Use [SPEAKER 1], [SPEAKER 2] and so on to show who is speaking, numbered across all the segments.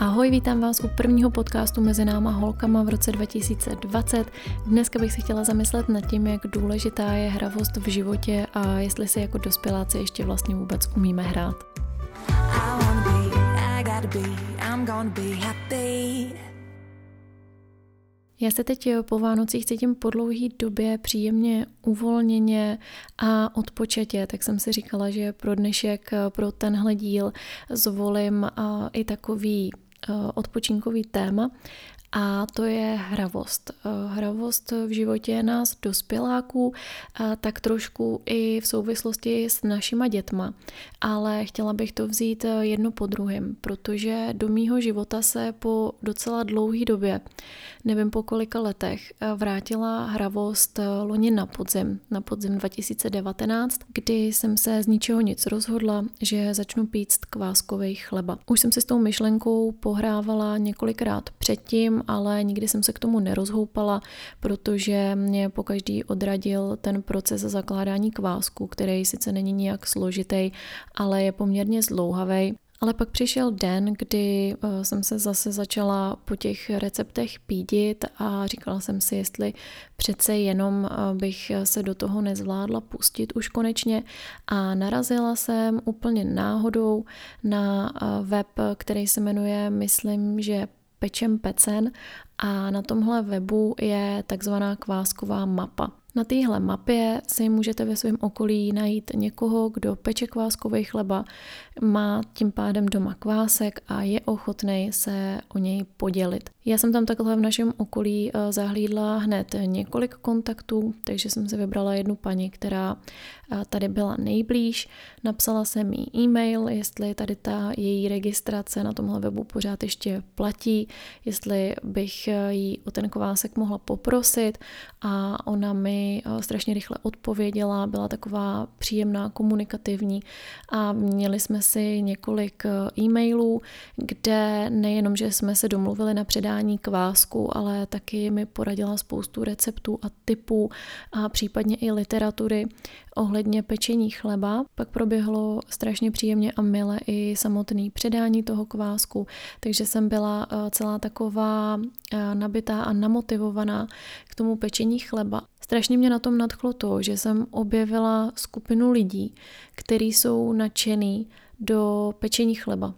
[SPEAKER 1] Ahoj, vítám vás u prvního podcastu mezi náma holkama v roce 2020. Dneska bych se chtěla zamyslet nad tím, jak důležitá je hravost v životě a jestli si jako dospěláci ještě vlastně vůbec umíme hrát. Já se teď po Vánocích cítím po dlouhé době příjemně uvolněně a odpočetě, tak jsem si říkala, že pro dnešek, pro tenhle díl zvolím i takový odpočinkový téma a to je hravost. Eh, hravost v životě nás dospěláků, tak trošku i v souvislosti s našima dětma, ale chtěla bych to vzít eh, jedno po druhém, protože do mýho života se po docela dlouhé době, nevím po kolika letech, eh, vrátila hravost loni na podzim, na podzim 2019, kdy jsem se z ničeho nic rozhodla, že začnu pít kváskový chleba. Už jsem si s tou myšlenkou pohrávala několikrát předtím, ale nikdy jsem se k tomu nerozhoupala, protože mě pokaždý odradil ten proces zakládání kvásku, který sice není nijak složitý, ale je poměrně zdlouhavý. Ale pak přišel den, kdy eh, jsem se zase začala po těch receptech pídit a říkala jsem si, jestli přece jenom eh, bych se do toho nezvládla pustit už konečně a narazila jsem úplně náhodou na eh, web, který se jmenuje, myslím, že Pečem Pecen a na tomhle webu je takzvaná kvásková mapa. Na téhle mapě si můžete ve svém okolí najít někoho, kdo peče kváskový chleba, má tím pádem doma kvásek a je ochotný se o něj podělit. Já jsem tam takhle v našem okolí eh, zahlídla hned několik kontaktů, takže jsem si vybrala jednu paní, která eh, tady byla nejblíž. Napsala jsem jí e-mail, jestli tady ta její registrace na tomhle webu pořád ještě platí, jestli bych eh, jí o ten kvásek mohla poprosit a ona mi strašně rychle odpověděla, byla taková příjemná, komunikativní a měli jsme si několik e-mailů, kde nejenom, že jsme se domluvili na předání předání kvásku, ale taky mi poradila spoustu receptů a typů a případně i literatury ohledně pečení chleba. Pak proběhlo strašně příjemně a mile i samotný předání toho kvásku, takže jsem byla eh, celá taková eh, nabitá a namotivovaná k tomu pečení chleba. Strašně mě na tom nadchlo to, že jsem objevila skupinu lidí, kteří jsou nadšený do pečení chleba.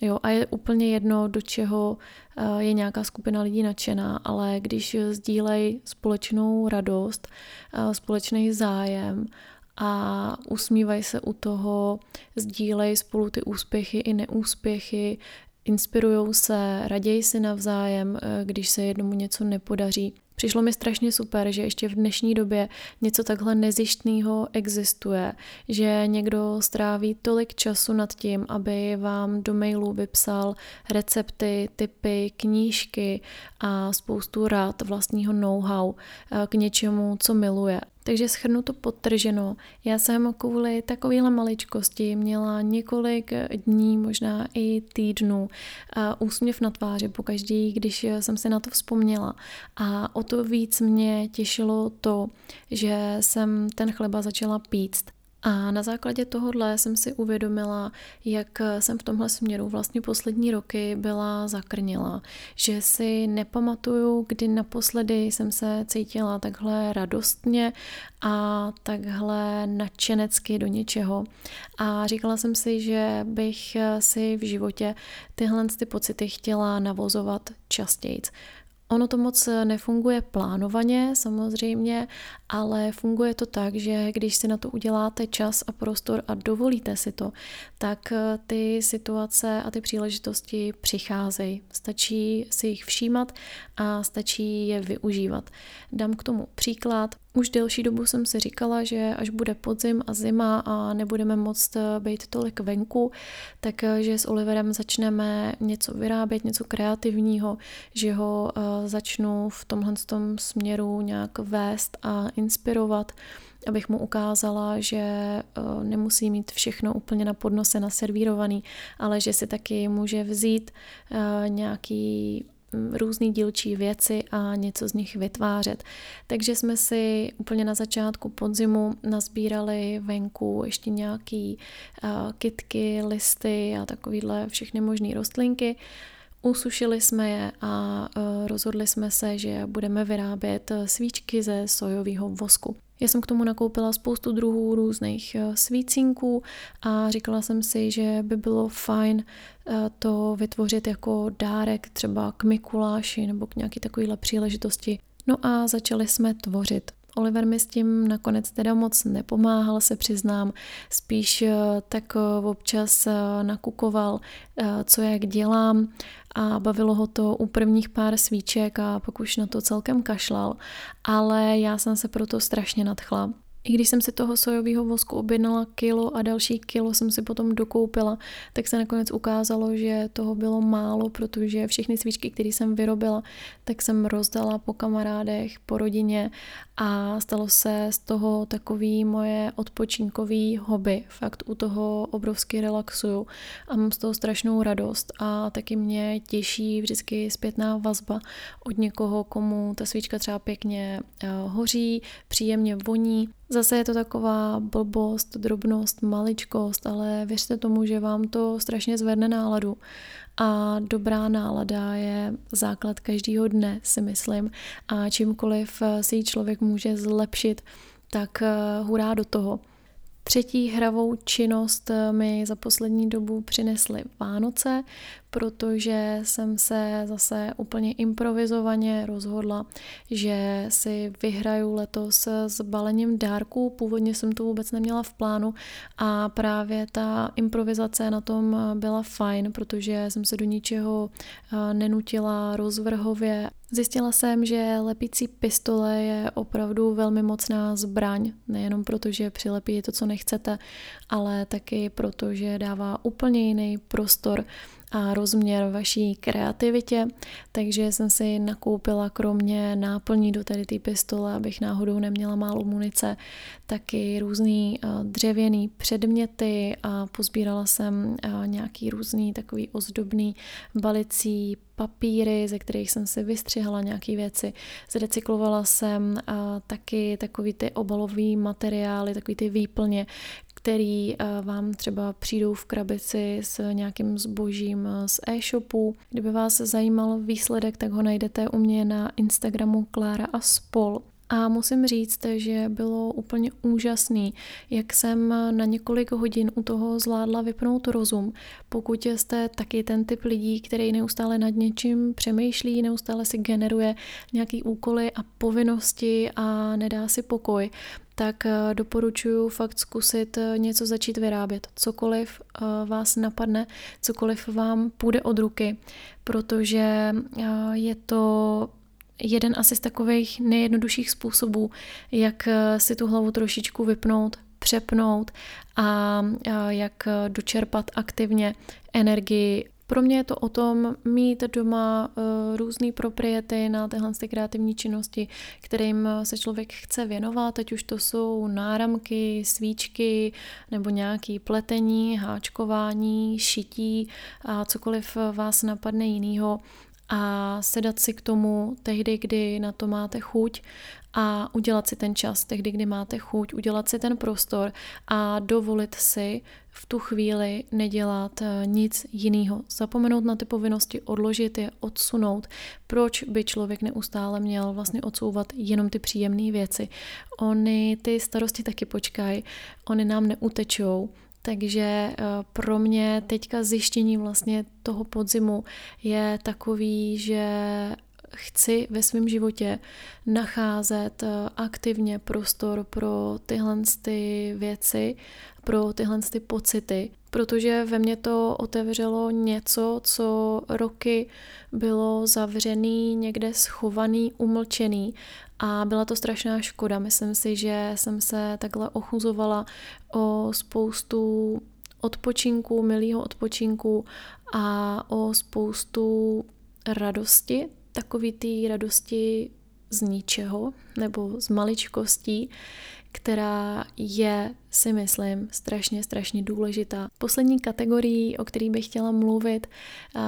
[SPEAKER 1] Jo, a je úplně jedno, do čeho eh, je nějaká skupina lidí nadšená, ale když sdílej společnou radost, eh, společný zájem a usmívají se u toho, sdílej spolu ty úspěchy i neúspěchy, inspirují se, raději si navzájem, eh, když se jednomu něco nepodaří. Přišlo mi strašně super, že ještě v dnešní době něco takhle nezištného existuje, že někdo stráví tolik času nad tím, aby vám do mailu vypsal recepty, typy, knížky a spoustu rád vlastního know-how eh, k něčemu, co miluje. Takže schrnu to podtrženo. Já jsem kvůli takovéhle maličkosti měla několik dní, možná i týdnů úsměv na tváři pokaždý, když jsem si na to vzpomněla. A o to víc mě těšilo to, že jsem ten chleba začala píct. A na základě tohohle jsem si uvědomila, jak jsem v tomhle směru vlastně poslední roky byla zakrnila, že si nepamatuju, kdy naposledy jsem se cítila takhle radostně a takhle nadšenecky do něčeho. A říkala jsem si, že bych si v životě tyhle ty pocity chtěla navozovat častěji. Ono to moc nefunguje plánovaně samozřejmě, ale funguje to tak, že když si na to uděláte čas a prostor a dovolíte si to, tak ty situace a ty příležitosti přicházejí. Stačí si jich všímat a stačí je využívat. Dám k tomu příklad. Už delší dobu jsem si říkala, že až bude podzim a zima a nebudeme moct být tolik venku, takže s Oliverem začneme něco vyrábět, něco kreativního, že ho eh, začnu v tomhle tom směru nějak vést a inspirovat, abych mu ukázala, že eh, nemusí mít všechno úplně na podnose naservírovaný, ale že si taky může vzít eh, nějaký různé dílčí věci a něco z nich vytvářet. Takže jsme si úplně na začátku podzimu nazbírali venku ještě nějaký uh, kitky, listy a takovýhle všechny možné rostlinky Usušili jsme je a e, rozhodli jsme se, že budeme vyrábět e, svíčky ze sojového vosku. Já jsem k tomu nakoupila spoustu druhů různých e, svícinků a říkala jsem si, že by bylo fajn to vytvořit jako dárek třeba k Mikuláši nebo k nějaké takovéhle příležitosti. No a začali jsme tvořit. Oliver mi s tím nakonec teda moc nepomáhal, se přiznám. Spíš eh, tak eh, občas eh, nakukoval, co jak dělám a bavilo ho to u prvních pár svíček a pak už na to celkem kašlal. Ale já jsem se proto strašně nadchla. I když jsem si toho sojového vosku objednala kilo a další kilo jsem si potom dokoupila, tak se nakonec ukázalo, že toho bylo málo, protože všechny svíčky, které jsem vyrobila, tak jsem rozdala po kamarádech, po rodině a stalo se z toho takový moje odpočinkový hobby. Fakt u toho obrovsky relaxuju a mám z toho strašnou radost a taky mě těší vždycky zpětná vazba od někoho, komu ta svíčka třeba pěkně eh, hoří, příjemně voní. Zase je to taková blbost, drobnost, maličkost, ale věřte tomu, že vám to strašně zvedne náladu a dobrá nálada je základ každého dne, si myslím. A čímkoliv si člověk může zlepšit, tak eh, hurá do toho. Třetí hravou činnost eh, mi za poslední dobu přinesly Vánoce, protože jsem se zase úplně improvizovaně rozhodla, že si vyhraju letos s balením dárků. Původně jsem to vůbec neměla v plánu a právě ta improvizace na tom byla fajn, protože jsem se do ničeho eh, nenutila rozvrhově. Zjistila jsem, že lepící pistole je opravdu velmi mocná zbraň, nejenom proto, že přilepí to, co nechcete, ale taky proto, že dává úplně jiný prostor a rozměr vaší kreativitě, takže jsem si nakoupila kromě náplní do tady té pistole, abych náhodou neměla málo munice, taky různý dřevěný předměty a pozbírala jsem nějaký různý takový ozdobný balicí papíry, ze kterých jsem si vystřihala nějaké věci. Zrecyklovala jsem a taky takový ty obalový materiály, takový ty výplně, který eh, vám třeba přijdou v krabici s nějakým zbožím eh, z e-shopu. Kdyby vás zajímal výsledek, tak ho najdete u mě na Instagramu Klára a spol. A musím říct, že bylo úplně úžasný, jak jsem na několik hodin u toho zvládla vypnout rozum. Pokud jste taky ten typ lidí, který neustále nad něčím přemýšlí, neustále si generuje nějaký úkoly a povinnosti a nedá si pokoj, tak eh, doporučuji fakt zkusit eh, něco začít vyrábět. Cokoliv eh, vás napadne, cokoliv vám půjde od ruky, protože je to jeden asi z takových nejjednodušších způsobů, jak si tu hlavu trošičku vypnout, přepnout a jak dočerpat aktivně energii pro mě je to o tom mít doma uh, různé propriety na tyhle ty kreativní činnosti, kterým se člověk chce věnovat, ať už to jsou náramky, svíčky nebo nějaký pletení, háčkování, šití a cokoliv vás napadne jinýho a sedat si k tomu tehdy, kdy na to máte chuť a udělat si ten čas, tehdy, kdy máte chuť, udělat si ten prostor a dovolit si v tu chvíli nedělat eh, nic jiného. Zapomenout na ty povinnosti, odložit je, odsunout. Proč by člověk neustále měl vlastně odsouvat jenom ty příjemné věci? Oni ty starosti taky počkají, oni nám neutečou, takže eh, pro mě teďka zjištění vlastně toho podzimu je takový, že chci ve svém životě nacházet eh, aktivně prostor pro tyhle ty věci, pro tyhle ty pocity, protože ve mně to otevřelo něco, co roky bylo zavřený, někde schovaný, umlčený a byla to strašná škoda. Myslím si, že jsem se takhle ochuzovala o spoustu odpočinku, milého odpočinku a o spoustu radosti, takový té radosti z ničeho nebo z maličkostí, která je, si myslím, strašně, strašně důležitá. Poslední kategorii, o který bych chtěla mluvit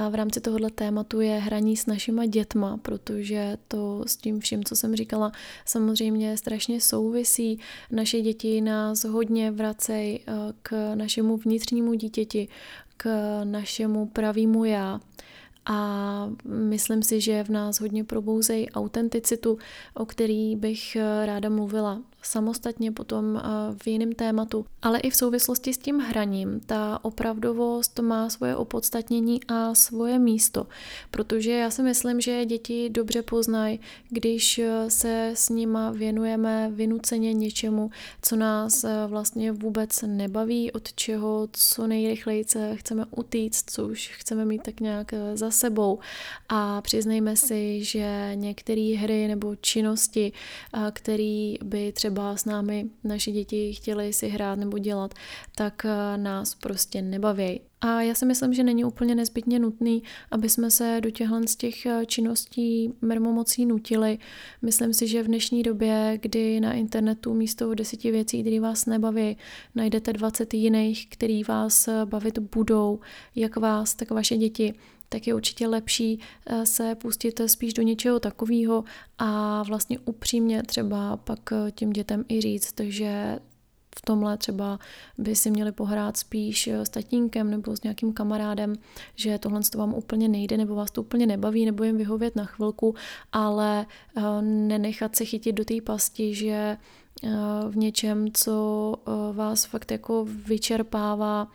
[SPEAKER 1] v rámci tohohle tématu, je hraní s našima dětma, protože to s tím vším, co jsem říkala, samozřejmě strašně souvisí. Naše děti nás hodně vracejí k našemu vnitřnímu dítěti, k našemu pravému já a myslím si, že v nás hodně probouzejí autenticitu, o který bych ráda mluvila samostatně potom eh, v jiném tématu. Ale i v souvislosti s tím hraním, ta opravdovost má svoje opodstatnění a svoje místo, protože já si myslím, že děti dobře poznají, když eh, se s nima věnujeme vynuceně něčemu, co nás eh, vlastně vůbec nebaví, od čeho co nejrychleji chceme utíct, co už chceme mít tak nějak za sebou a přiznejme si, že některé hry nebo činnosti, které by třeba třeba s námi naši děti chtěli si hrát nebo dělat, tak eh, nás prostě nebaví. A já si myslím, že není úplně nezbytně nutný, aby jsme se do těchhle z těch eh, činností mermomocí nutili. Myslím si, že v dnešní době, kdy na internetu místo deseti věcí, které vás nebaví, najdete 20 jiných, který vás eh, bavit budou, jak vás, tak vaše děti, tak je určitě lepší eh, se pustit spíš do něčeho takového a vlastně upřímně třeba pak eh, těm dětem i říct, že v tomhle třeba by si měli pohrát spíš eh, s tatínkem nebo s nějakým kamarádem, že tohle to vám úplně nejde nebo vás to úplně nebaví nebo jim vyhovět na chvilku, ale nenechat se chytit do té pasti, že v něčem, co vás fakt jako vyčerpává,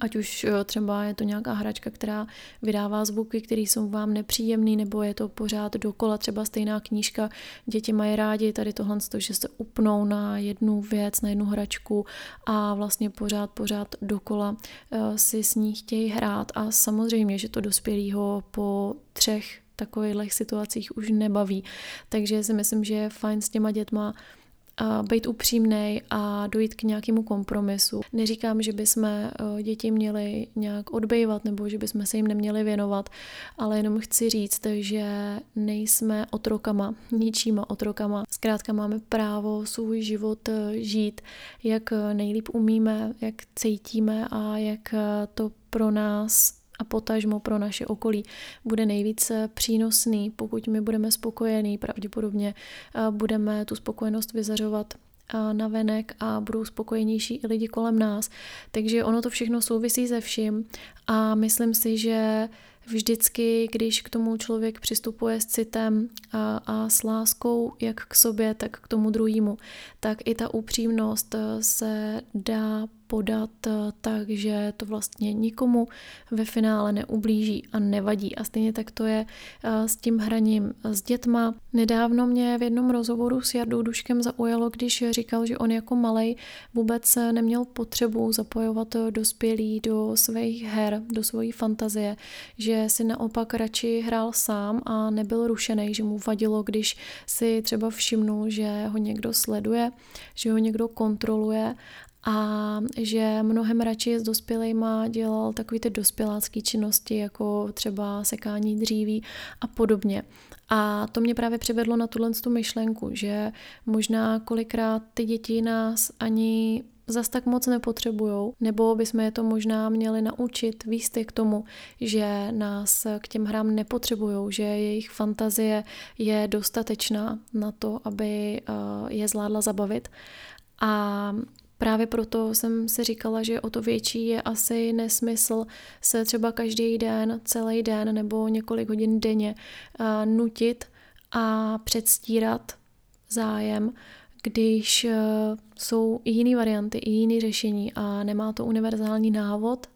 [SPEAKER 1] Ať už eh, třeba je to nějaká hračka, která vydává zvuky, které jsou vám nepříjemný, nebo je to pořád dokola třeba stejná knížka. Děti mají rádi tady tohle, že se upnou na jednu věc, na jednu hračku a vlastně pořád, pořád dokola eh, si s ní chtějí hrát. A samozřejmě, že to dospělýho po třech takových situacích už nebaví. Takže si myslím, že je fajn s těma dětma být upřímný a dojít k nějakému kompromisu. Neříkám, že bychom eh, děti měli nějak odbývat nebo že bychom se jim neměli věnovat, ale jenom chci říct, že nejsme otrokama, ničíma otrokama. Zkrátka máme právo svůj život eh, žít, jak nejlíp umíme, jak cítíme a jak eh, to pro nás a potažmo pro naše okolí bude nejvíce přínosný, pokud my budeme spokojení, pravděpodobně budeme tu spokojenost vyzařovat na venek a budou spokojenější i lidi kolem nás. Takže ono to všechno souvisí se vším a myslím si, že vždycky, když k tomu člověk přistupuje s citem a, a s láskou jak k sobě, tak k tomu druhému, tak i ta upřímnost se dá podat eh, tak, že to vlastně nikomu ve finále neublíží a nevadí. A stejně tak to je eh, s tím hraním s dětma. Nedávno mě v jednom rozhovoru s Jardou Duškem zaujalo, když říkal, že on jako malej vůbec neměl potřebu zapojovat dospělí do svých her, do svojí fantazie, že si naopak radši hrál sám a nebyl rušený, že mu vadilo, když si třeba všimnul, že ho někdo sleduje, že ho někdo kontroluje a že mnohem radši s dospělejma dělal takový ty dospělácké činnosti, jako třeba sekání dříví a podobně. A to mě právě přivedlo na tuhle tu myšlenku, že možná kolikrát ty děti nás ani zas tak moc nepotřebujou, nebo bychom je to možná měli naučit výsty k tomu, že nás k těm hrám nepotřebujou, že jejich fantazie je dostatečná na to, aby eh, je zvládla zabavit. A Právě proto jsem si říkala, že o to větší je asi nesmysl se třeba každý den, celý den nebo několik hodin denně uh, nutit a předstírat zájem, když uh, jsou i jiné varianty, i jiné řešení a nemá to univerzální návod,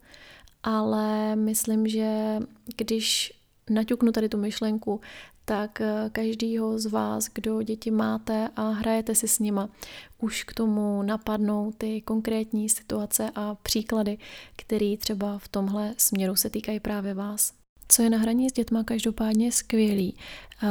[SPEAKER 1] ale myslím, že když naťuknu tady tu myšlenku, tak eh, každýho z vás, kdo děti máte a hrajete si s nima, už k tomu napadnou ty konkrétní situace a příklady, které třeba v tomhle směru se týkají právě vás. Co je na hraní s dětma každopádně skvělý,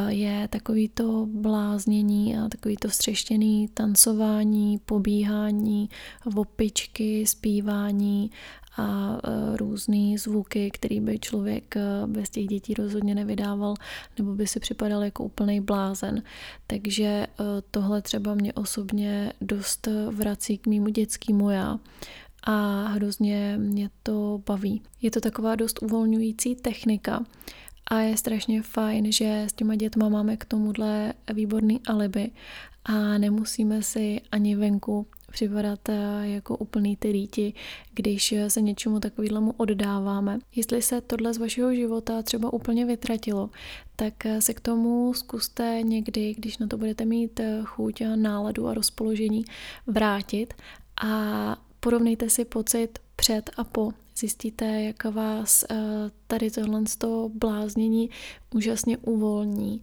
[SPEAKER 1] je takový to bláznění a takový to střeštěný tancování, pobíhání, vopičky, zpívání a e, různé zvuky, který by člověk e, bez těch dětí rozhodně nevydával, nebo by si připadal jako úplný blázen. Takže e, tohle třeba mě osobně dost vrací k mýmu dětskému já a hrozně mě to baví. Je to taková dost uvolňující technika a je strašně fajn, že s těma dětma máme k tomuhle výborný alibi a nemusíme si ani venku připadat eh, jako úplný ty líti, když se něčemu takovému oddáváme. Jestli se tohle z vašeho života třeba úplně vytratilo, tak eh, se k tomu zkuste někdy, když na to budete mít eh, chuť a náladu a rozpoložení, vrátit a porovnejte si pocit před a po. Zjistíte, jak vás tady tohle z toho bláznění úžasně uvolní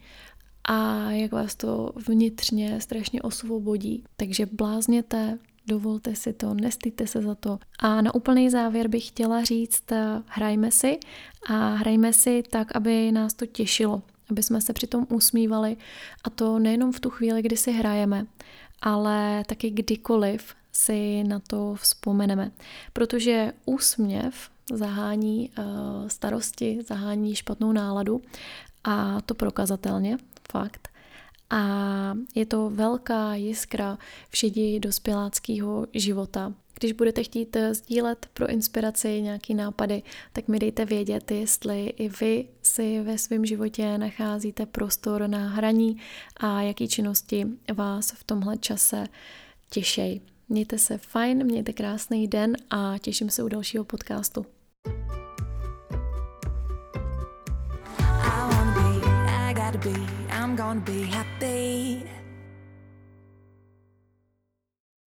[SPEAKER 1] a jak vás to vnitřně strašně osvobodí. Takže blázněte, dovolte si to, nestýte se za to. A na úplný závěr bych chtěla říct, eh, hrajme si a hrajme si tak, aby nás to těšilo, aby jsme se přitom usmívali a to nejenom v tu chvíli, kdy si hrajeme, ale taky kdykoliv si na to vzpomeneme. Protože úsměv zahání uh, starosti, zahání špatnou náladu a to prokazatelně fakt. A je to velká jiskra všedi dospěláckého života. Když budete chtít eh, sdílet pro inspiraci nějaký nápady, tak mi dejte vědět, jestli i vy si ve svém životě nacházíte prostor na hraní a jaký činnosti vás v tomhle čase těšej. Mějte se fajn, mějte krásný den a těším se u dalšího podcastu. I'm gonna be happy.